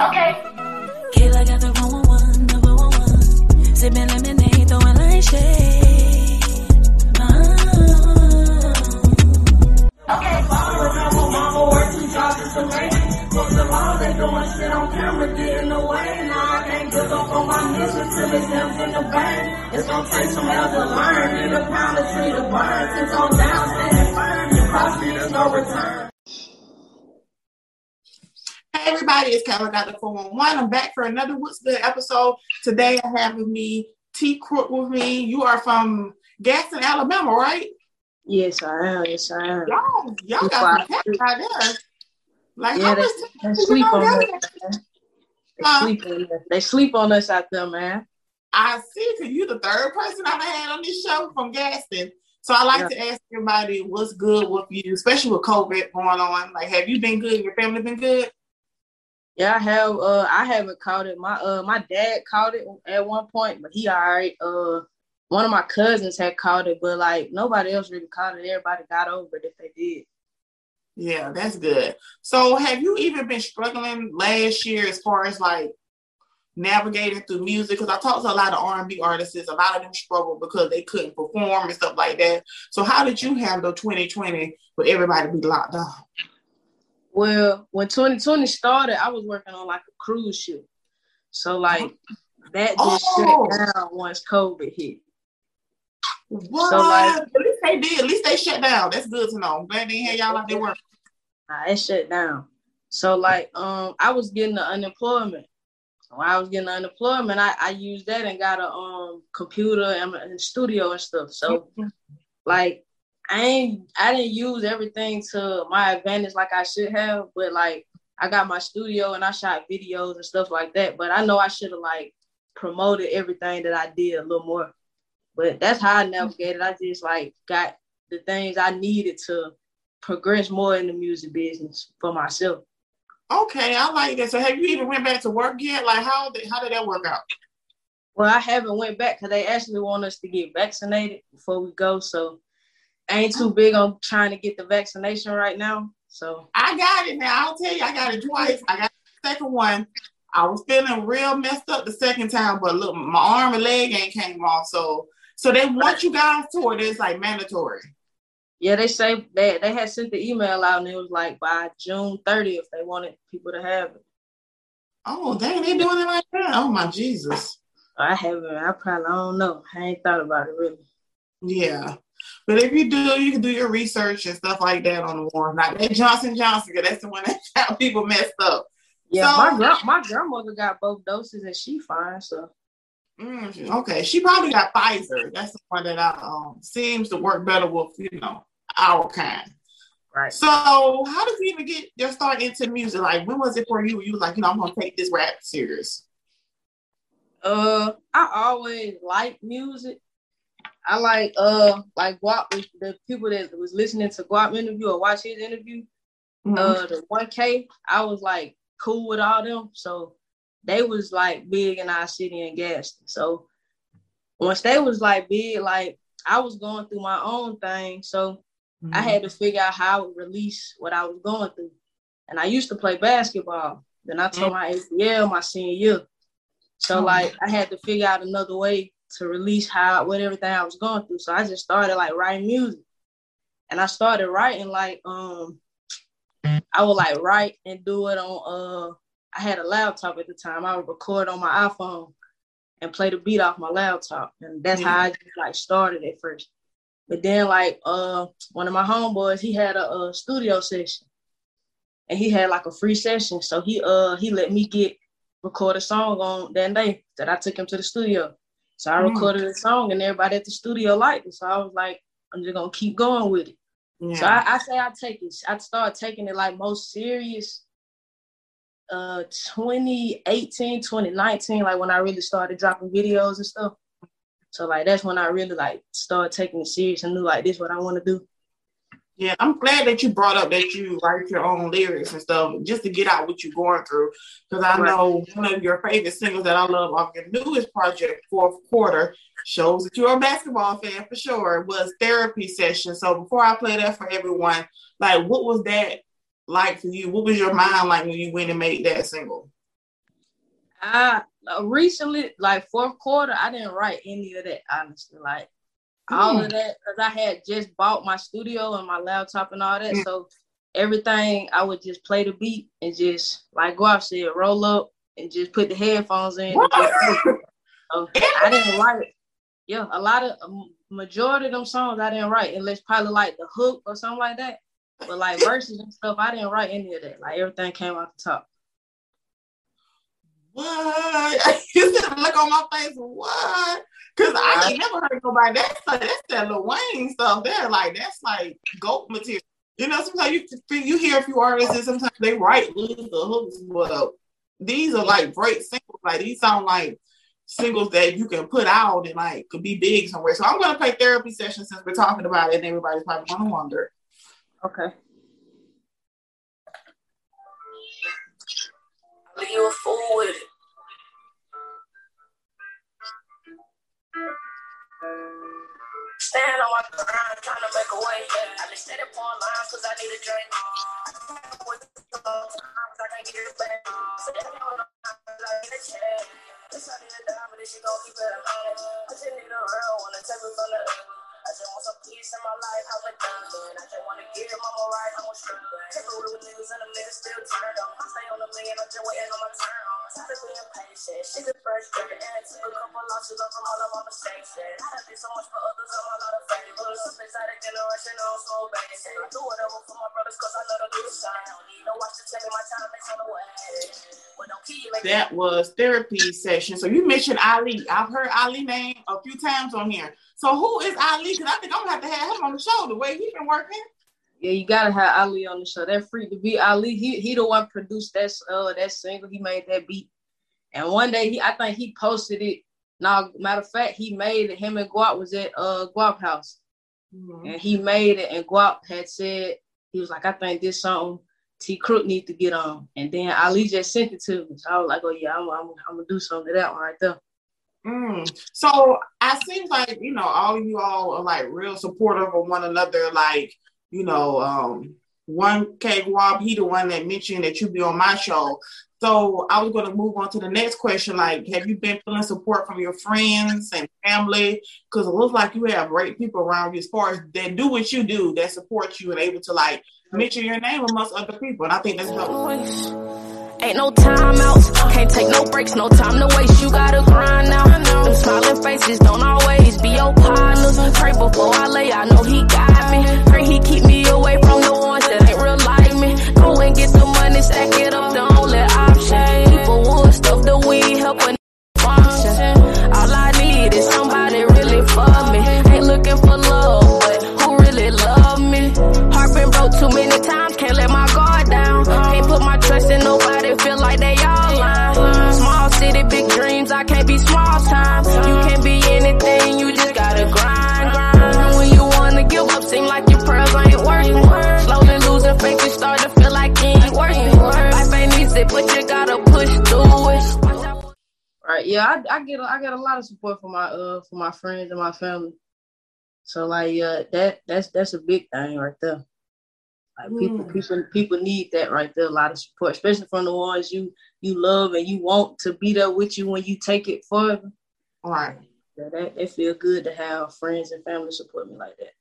Okay. Kayla got the 111, number one one. Sipping lemonade, throwing light shade. Uh-huh. Okay. Mama, mama, working jobs is the lady. Fuck the law, they doing shit on camera, getting away. Now I can't give up on my mission till it's left in the bank. It's gonna take some help to learn. Need a pound of tree to burn. Since I'm down, standing firm. You cross me, there's no return. Hey everybody, it's got the 411. I'm back for another What's Good episode. Today I have with me T Crook with me. You are from Gadsden, Alabama, right? Yes, I am. Yes, I am. Y'all, y'all got some cats right there. Like Yeah, how they, sleep on us. They Huh? sleep on us. They sleep on us out there, man. I see, cause you're the third person I've had on this show from Gadsden. So I like to ask everybody what's good with you, especially with COVID going on. Like, have you been good? Your family been good? Yeah, I have. Uh, I haven't caught it. My uh, my dad caught it at one point, but he alright. Uh, one of my cousins had caught it, but like nobody else really caught it. Everybody got over it if they did. Yeah, that's good. So have you even been struggling last year as far as like navigating through music? Because I talked to a lot of R&B artists, a lot of them struggled because they couldn't perform and stuff like that. So how did you handle 2020 with everybody be locked down? Well, when 2020 started, I was working on like a cruise ship, so like that just Oh. shut down once COVID hit. What? So, like- At least they did. At least they shut down. That's good to know. I'm glad they had y'all out there working. Nah, it shut down. So like um I was getting the unemployment. When I was getting the unemployment, I, I used that and got a um computer and a studio and stuff. So like I ain't I didn't use everything to my advantage like I should have, but like I got my studio and I shot videos and stuff like that. But I know I should have like promoted everything that I did a little more. But that's how I navigated. I just like got the things I needed to progress more in the music business for myself. Okay, I like that. So have you even went back to work yet? Like how did how did that work out? Well, I haven't went back because they actually want us to get vaccinated before we go. So I ain't too big on trying to get the vaccination right now. So I got it now. I'll tell you, I got it twice. I got the second one. I was feeling real messed up the second time, but look, my arm and leg ain't came off. So so they want you guys to it. It's like mandatory. yeah, they say they they had sent the email out and it was like by June 30th they wanted people to have it. Oh, dang, they doing it like that. Oh my Jesus. I haven't. I probably I don't know. I ain't thought about it really. Yeah. But if you do, you can do your research and stuff like that on the one. Like that Johnson Johnson, 'cause that's the one that got people messed up. Yeah, So- my gra- my grandmother got both doses and she fine. So Mm, okay, she probably got Pfizer. That's the one that I, um, seems to work better with, you know, our kind. right. So, how did you even get your start into music? Like, when was it for you? You like, you know, I'm gonna take this rap serious. Uh, I always like music. I like uh like Guap the people that was listening to Guap interview or watch his interview. Mhm. Uh, the one K, I was like cool with all them, so they was like big in our city in Gadsden. So once they was like big, like I was going through my own thing, so I had to figure out how to release what I was going through. And I used to play basketball. Then I tore my ACL my senior year. So Oh. like I had to figure out another way to release how what everything I was going through. So I just started like writing music. And I started writing like um I would like write and do it on uh I had a laptop at the time. I would record on my iPhone and play the beat off my laptop. And that's how I just like started at first. But then like uh one of my homeboys, he had a, uh studio session. And he had like a free session. So he uh he let me get record a song on that day that I took him to the studio. So I Mm. recorded a song and everybody at the studio liked it. So I was like, I'm just gonna keep going with it. Yeah. So I, I say I take it. I started taking it like most serious uh 2018, 2019, like when I really started dropping videos and stuff. So like that's when I really like started taking it serious and knew like this what I want to do. Yeah, I'm glad that you brought up that you write your own lyrics and stuff just to get out what you're going through. Because I Right. know one of your favorite singles that I love off your newest project, Fourth Quarter, shows that you're a basketball fan for sure, was Therapy Session. So before I play that for everyone, like what was that like for you? What was your mind like when you went and made that single? I uh, recently, like fourth quarter, I didn't write any of that. Honestly, like mm. all of that, because I had just bought my studio and my laptop and all that. Mm. So everything, I would just play the beat and just like go out there, roll up, and just put the headphones in. so I didn't write. Yeah, a lot of um, majority of them songs I didn't write, unless probably like the hook or something like that. But like verses and stuff, I didn't write any of that. Like everything came off the top. What? you said look on my face. What? Cause I ain't never heard nobody that's like that's that Lil Wayne stuff there. Like that's like goat material. You know, sometimes you you hear a few artists and sometimes they write the hooks, but these are like great singles. Like these sound like singles that you can put out and like could be big somewhere. So I'm gonna play therapy session since we're talking about it and everybody's probably gonna wonder. Okay. Do whatever for my brothers, cause I know they'll do the. Don't need no watch to tell me my time is on the way. That was therapy session. So you mentioned Ali. I've heard Ali name a few times on here. So who is Ali? Because I think I'm gonna have to have him on the show the way he been working. Yeah, you gotta have Ali on the show. That free to be Ali. He he the one produced that uh that single. He made that beat. And one day he I think he posted it. Now, matter of fact, he made it. Him and Guap was at uh Guap house. Mm-hmm. And he made it and Guap had said he was like, I think this song T Crook need to get on. And then Ali just sent it to me. So I was like, oh yeah, I'm, I'm, I'm gonna do something to that one right there. Mm. So I seems like, you know, all of you all are like real supportive of one another. Like, you know, um, one K Wab, he the one that mentioned that you be on my show. So I was going to move on to the next question. Like, have you been feeling support from your friends and family? Because it looks like you have great people around you as far as that do what you do, that support you and able to like mention your name amongst other people. And I think that's helpful. Ain't no timeouts, can't take no breaks, no time to waste. You gotta grind now. Them smiling faces don't always be your partners. Pray before I lay, I know he got me. Pray he keep me away from yeah, I, I get get a lot of support from my uh from my friends and my family. So like yeah, that that's that's a big thing right there. Like people, mm. people, people need that right there. A lot of support, especially from the ones you you love and you want to be there with you when you take it further. All right. Yeah, that it feel good to have friends and family support me like that.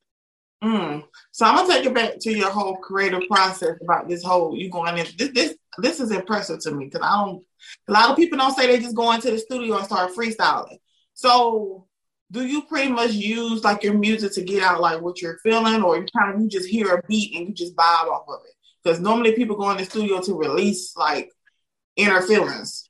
Mm. So I'm gonna take it back to your whole creative process about this whole you going in. This this this is impressive to me because I don't. A lot of people don't say they just go into the studio and start freestyling. So do you pretty much use like your music to get out like what you're feeling, or you kind of you just hear a beat and you just vibe off of it? Because normally people go in the studio to release like inner feelings.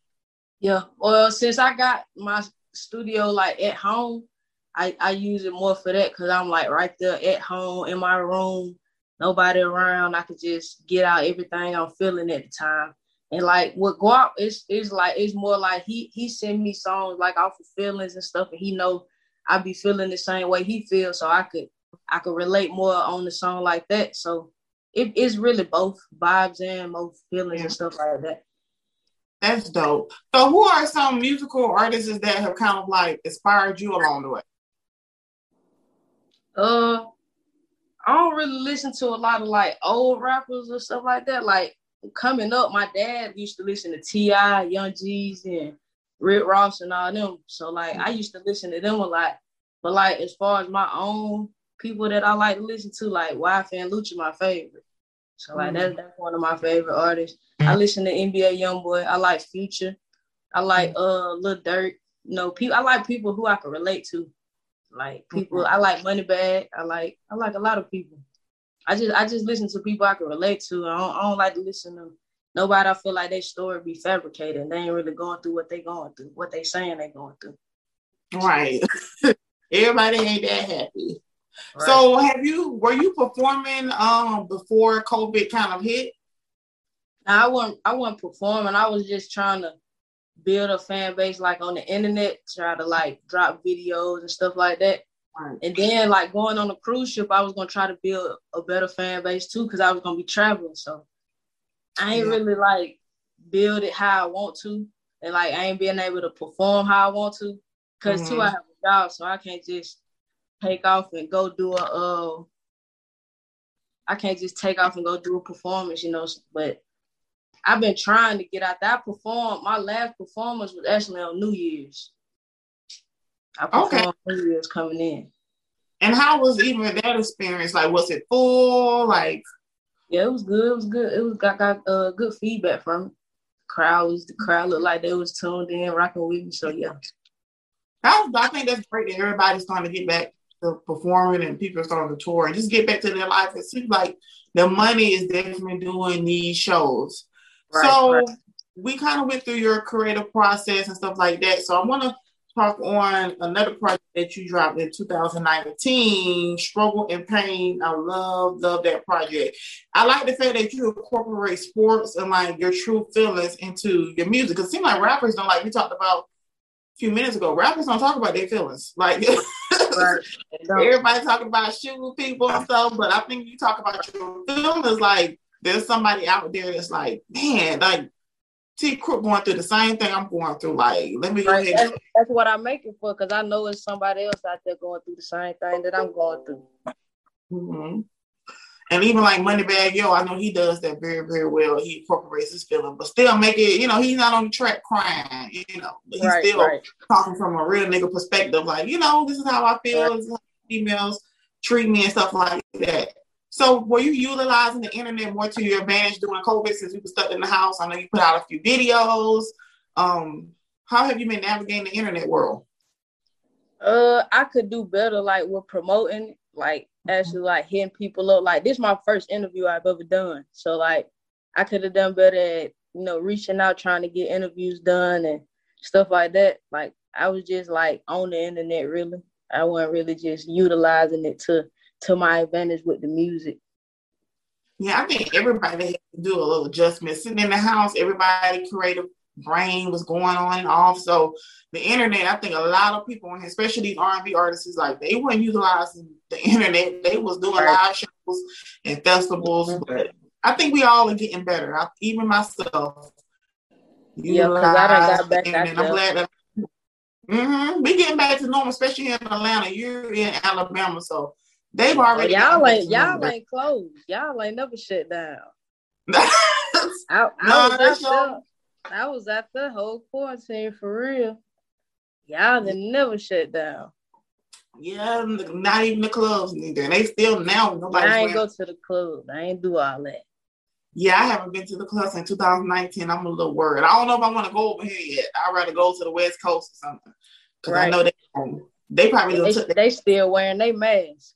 Yeah. Well, since I got my studio like at home, I, I use it more for that because I'm like right there at home in my room, nobody around. I could just get out everything I'm feeling at the time. And like with Guap, it's it's like it's more like he he send me songs like off of feelings and stuff, and he know I be feeling the same way he feels, so I could I could relate more on the song like that. So it is really both vibes and both feelings yeah. and stuff like that. That's dope. So who are some musical artists that have kind of like inspired you along the way? Uh I don't really listen to a lot of like old rappers or stuff like that. Like coming up, my dad used to listen to T.I., Young Jeezy, and Rick Ross and all them. So like I used to listen to them a lot. But like as far as my own people that I like to listen to, like YFN Lucci, my favorite. So like mm-hmm. that's that's one of my favorite artists. I listen to NBA YoungBoy. I like Future. I like uh Lil Durk. You know, people. I like people who I can relate to. Like people. I like Moneybagg. I like I like a lot of people. I just I just listen to people I can relate to. I don't, I don't like to listen to nobody. I feel like their story be fabricated. They ain't really going through what they going through, what they saying they going through. Right. Everybody ain't that happy. Right. So have you were you performing um before COVID kind of hit? I wasn't I wasn't performing. I was just trying to build a fan base like on the internet, try to like drop videos and stuff like that. And then like going on a cruise ship, I was gonna try to build a better fan base too, because I was gonna be traveling. So I ain't yeah. really like build it how I want to. And like I ain't being able to perform how I want to. because mm-hmm. too I have a job, so I can't just take off and go do a uh I can't just take off and go do a performance, you know. But I've been trying to get out there. I performed my last performance was actually on New Year's. I performed okay. New Year's coming in. And how was even that experience? Like, was it full? Like, yeah, it was good. It was good. It was got got uh, good feedback from it. crowd. Was the crowd looked like they was tuned in, rocking with me. So yeah, I, I think that's great that everybody's starting to get back to performing and people are starting to tour and just get back to their life. It seems like the money is definitely doing these shows. Right, so right. we kind of went through your creative process and stuff like that. So I want to talk on another project that you dropped in 2019, Struggle and Pain. I love, love that project. I like the fact that you incorporate sports and like your true feelings into your music. Cause it seems like rappers don't like we talked about a few minutes ago, rappers don't talk about their feelings. Like right. everybody talking about shooting people and stuff, but I think you talk about your feelings like there's somebody out there that's like, man, like T Crook going through the same thing I'm going through. Like, let me go right. that's, that's, what I'm making for because I know it's somebody else out there going through the same thing that I'm going through. Mm-hmm. And even like Moneybagg Yo, I know he does that very, very well. He incorporates his feeling, but still make it, you know, he's not on the track crying, you know, but he's right, still right. talking from a real nigga perspective, like, you know, this is how I feel, how females treat me and stuff like that. So were you utilizing the internet more to your advantage during COVID since you were stuck in the house? I know you put out a few videos. Um, how have you been navigating the internet world? Uh, I could do better, like with promoting, like actually like hitting people up. Like this is my first interview I've ever done, so like I could have done better at you know reaching out, trying to get interviews done and stuff like that. Like I was just like on the internet, really. I wasn't really just utilizing it to to my advantage with the music. Yeah, I think everybody had to do a little adjustment. Sitting in the house, everybody creative brain was going on and off. So the internet, I think a lot of people, especially these R&B artists, like they weren't utilizing the internet. They was doing live shows and festivals. Mm-hmm. But I think we all are getting better. I, even myself. Yeah, because I done got back I'm glad that mm-hmm, we getting back to normal, especially here in Atlanta. You're in Alabama, so They've already y'all ain't y'all ain't closed. Y'all ain't never shut down. I, I, no, was out I was at the whole quarantine for real. Y'all didn't never shut down. Yeah, not even the clubs neither. They still now nobody. I ain't go to the club. I ain't do all that. Yeah, I haven't been to the club since 2019. I'm a little worried. I don't know if I want to go over here yet. I'd rather go to the West Coast or something. Because right. I know they they probably they, they still wearing their masks.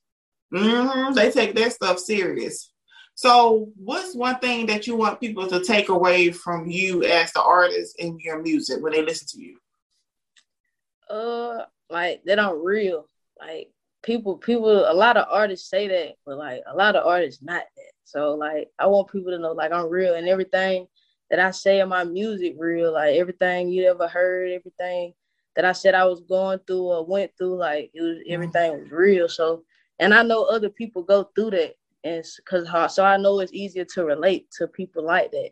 Mm-hmm. They take their stuff serious. So, what's one thing that you want people to take away from you as the artist in your music when they listen to you? Uh, like they don't real. Like people, people, a lot of artists say that, but like a lot of artists not that. So, like I want people to know, like I'm real, and everything that I say in my music real. Like everything you ever heard, everything that I said I was going through or went through, like it was everything was real. So and I know other people go through that, and because so I know it's easier to relate to people like that.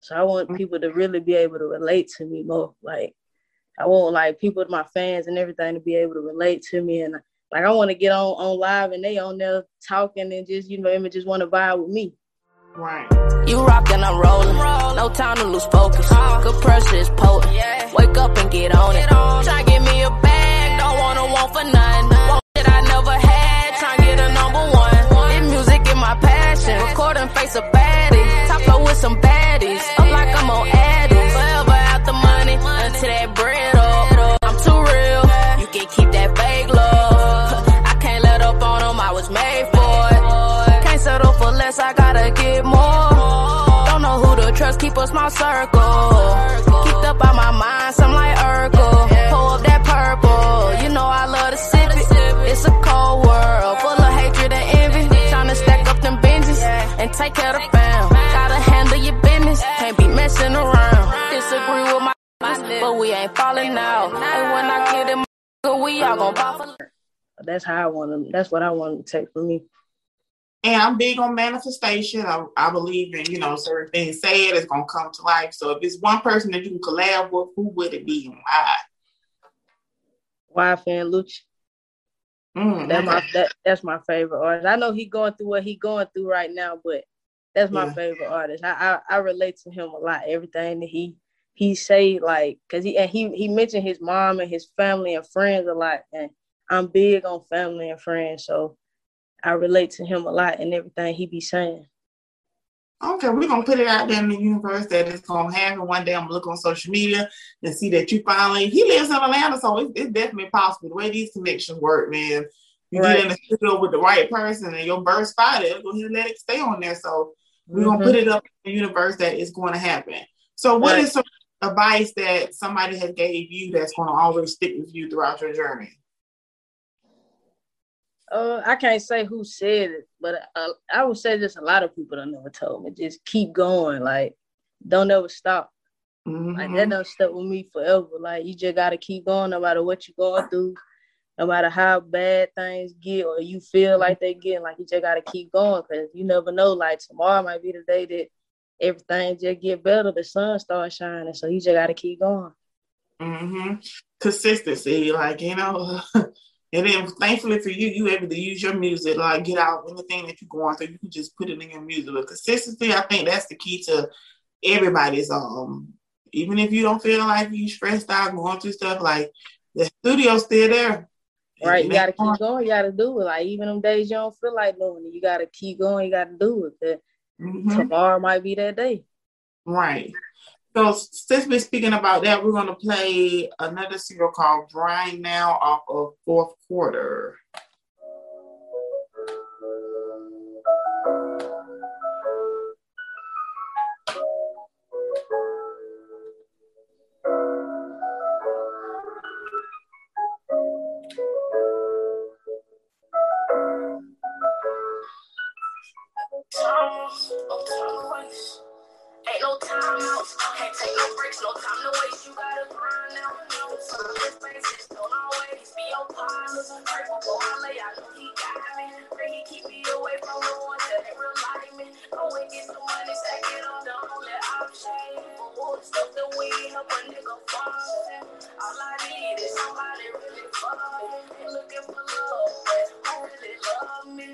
So I want people to really be able to relate to me more. Like I want like people, my fans and everything, to be able to relate to me, and like I want to get on on live and they on there talking and just you know, just want to vibe with me. Right. You rockin', I'm rolling. No time to lose focus. Good pressure is potent. Wake up and get on it. Try to get me a bag, don't wanna want for nothing. My passion. Record and face a baddie. Top flow with some baddies. Up like I'm on Addy. Forever out the money until that bread up. I'm too real. You can keep that fake love. I can't let up on them, I was made for it. Can't settle for less, I gotta get more. Don't know who to trust, keep a small circle. Keep up on my mind, some like Urkel. Pull up that purple, you know I love to sip it. Take care of the fam. Gotta handle your business, can't be messing around. Disagree with my but we ain't falling out. And when I get in my we all gon' pop for That's how I want them. That's what I want to take from me. And I'm big on manifestation. I, I believe in, you know, certain things said it's gonna come to life. So if it's one person that you can collab with, who would it be and why? YFN Lucci? Mm, That my okay. that, that's my favorite artist. I know he going through what he going through right now, but that's my Yeah. favorite artist. I, I I relate to him a lot. Everything that he he say like because he and he he mentioned his mom and his family and friends a lot, and I'm big on family and friends, so I relate to him a lot and everything he be saying. Okay, we're gonna put it out there in the universe that it's gonna happen. One day I'm gonna look on social media and see that you finally he lives in Atlanta, so it's, it's definitely possible. The way these connections work, man. You Right. get in the studio with the right person and your birth spot, it'll go ahead and let it stay on there. So we're gonna put it up in the universe that it's going to happen. So what is Right. some advice that somebody has gave you that's gonna always stick with you throughout your journey? Uh, I can't say who said it, but uh, I would say just a lot of people don't never told me. Just keep going, like don't ever stop. Like Mhm. that done stuck with me forever. Like you just gotta keep going no matter what you're going through, no matter how bad things get or you feel like they get. Like you just gotta keep going because you never know. Like tomorrow might be the day that everything just get better. The sun starts shining, so you just gotta keep going. Mm-hmm. Consistency, like you know, and then thankfully for you, you able to use your music, like get out anything that you're going through, you can just put it in your music. But consistency, I think that's the key to everybody's. Um, even if you don't feel like you stressed out going through stuff, like the studio's still there. Right, you gotta keep going. You gotta do it. Like even them days you don't feel like doing it, you gotta keep going. You gotta do it. Mhm. Tomorrow might be that day. Right. So since we're speaking about that, we're gonna play another single called Grind Now off of fourth quarter. All the stuff that a nigga fall. All I need is somebody really for looking for love, but who really love me?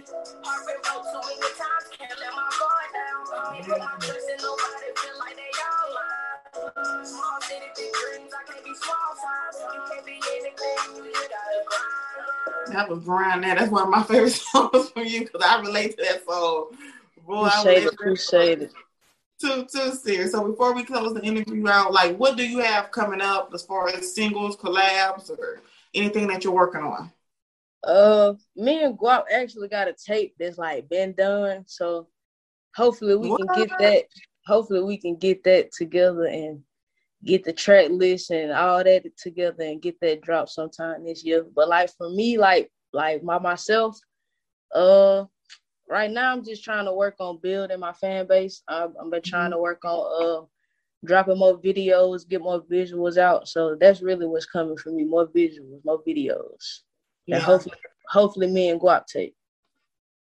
Heart broke too many times, can't let my guard down. Can't put my trust in nobody, feel like they all lie. Small city, big dreams, I can't be small time. You can't be anything, you just gotta grind. That was Grind Now. That's one of my favorite songs from you because I relate to that song. Boy, I Appreciate it. To that Appreciate. Too, too serious. So before we close the interview out, like what do you have coming up as far as singles, collabs, or anything that you're working on? Uh, me and Guap actually got a tape that's like been done, so hopefully we can get that. Hopefully we can get that together and get the track list and all that together and get that drop sometime this year. But like for me, like like my myself, uh, right now I'm just trying to work on building my fan base. I've, I've been trying to work on uh dropping more videos, get more visuals out. So that's really what's coming for me: more visuals, more videos. And hopefully, hopefully, me and Guap tape.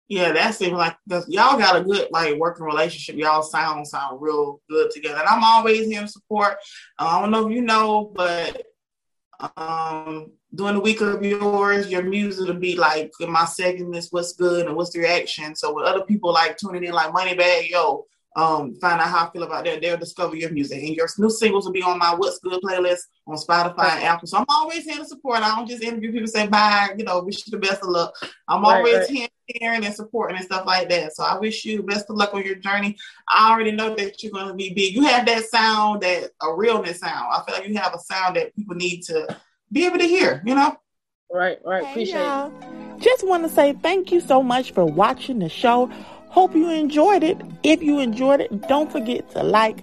Yeah, that seems like y'all got a good like working relationship. Y'all sound sound real good together, and I'm always here to support. Uh, I don't know if you know, but um, during the week of yours, your music will be like in my segments, what's good and what's the reaction. So when other people like tuning in, like Moneybagg Yo, um, find out how I feel about that. They'll discover your music, and your new singles will be on my What's Good playlist on Spotify and Apple. So I'm always here to support. I don't just interview people say bye, you know, wish you the best of luck. I'm right, always right. here hearing and supporting and stuff like that. So I wish you best of luck on your journey. I already know that you're going to be big. You have that sound, that a realness sound. I feel like you have a sound that people need to be able to hear. You know. Right, right. Hey, Appreciate y'all. it. Just want to say thank you so much for watching the show. Hope you enjoyed it. If you enjoyed it, don't forget to like,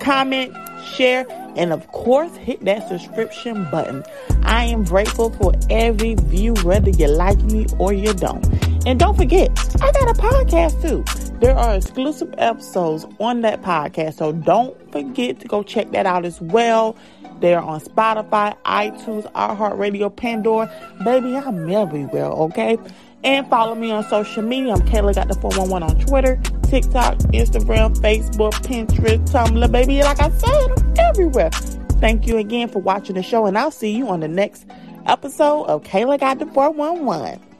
comment, share, and of course, hit that subscription button. I am grateful for every view, whether you like me or you don't. And don't forget, I got a podcast too. There are exclusive episodes on that podcast, so don't forget to go check that out as well. They're on Spotify, iTunes, iHeartRadio, Pandora. Baby, I'm everywhere, okay? And follow me on social media. I'm Kayla Got the 411 on Twitter, TikTok, Instagram, Facebook, Pinterest, Tumblr. Baby, like I said, I'm everywhere. Thank you again for watching the show, and I'll see you on the next episode of Kayla Got the 411.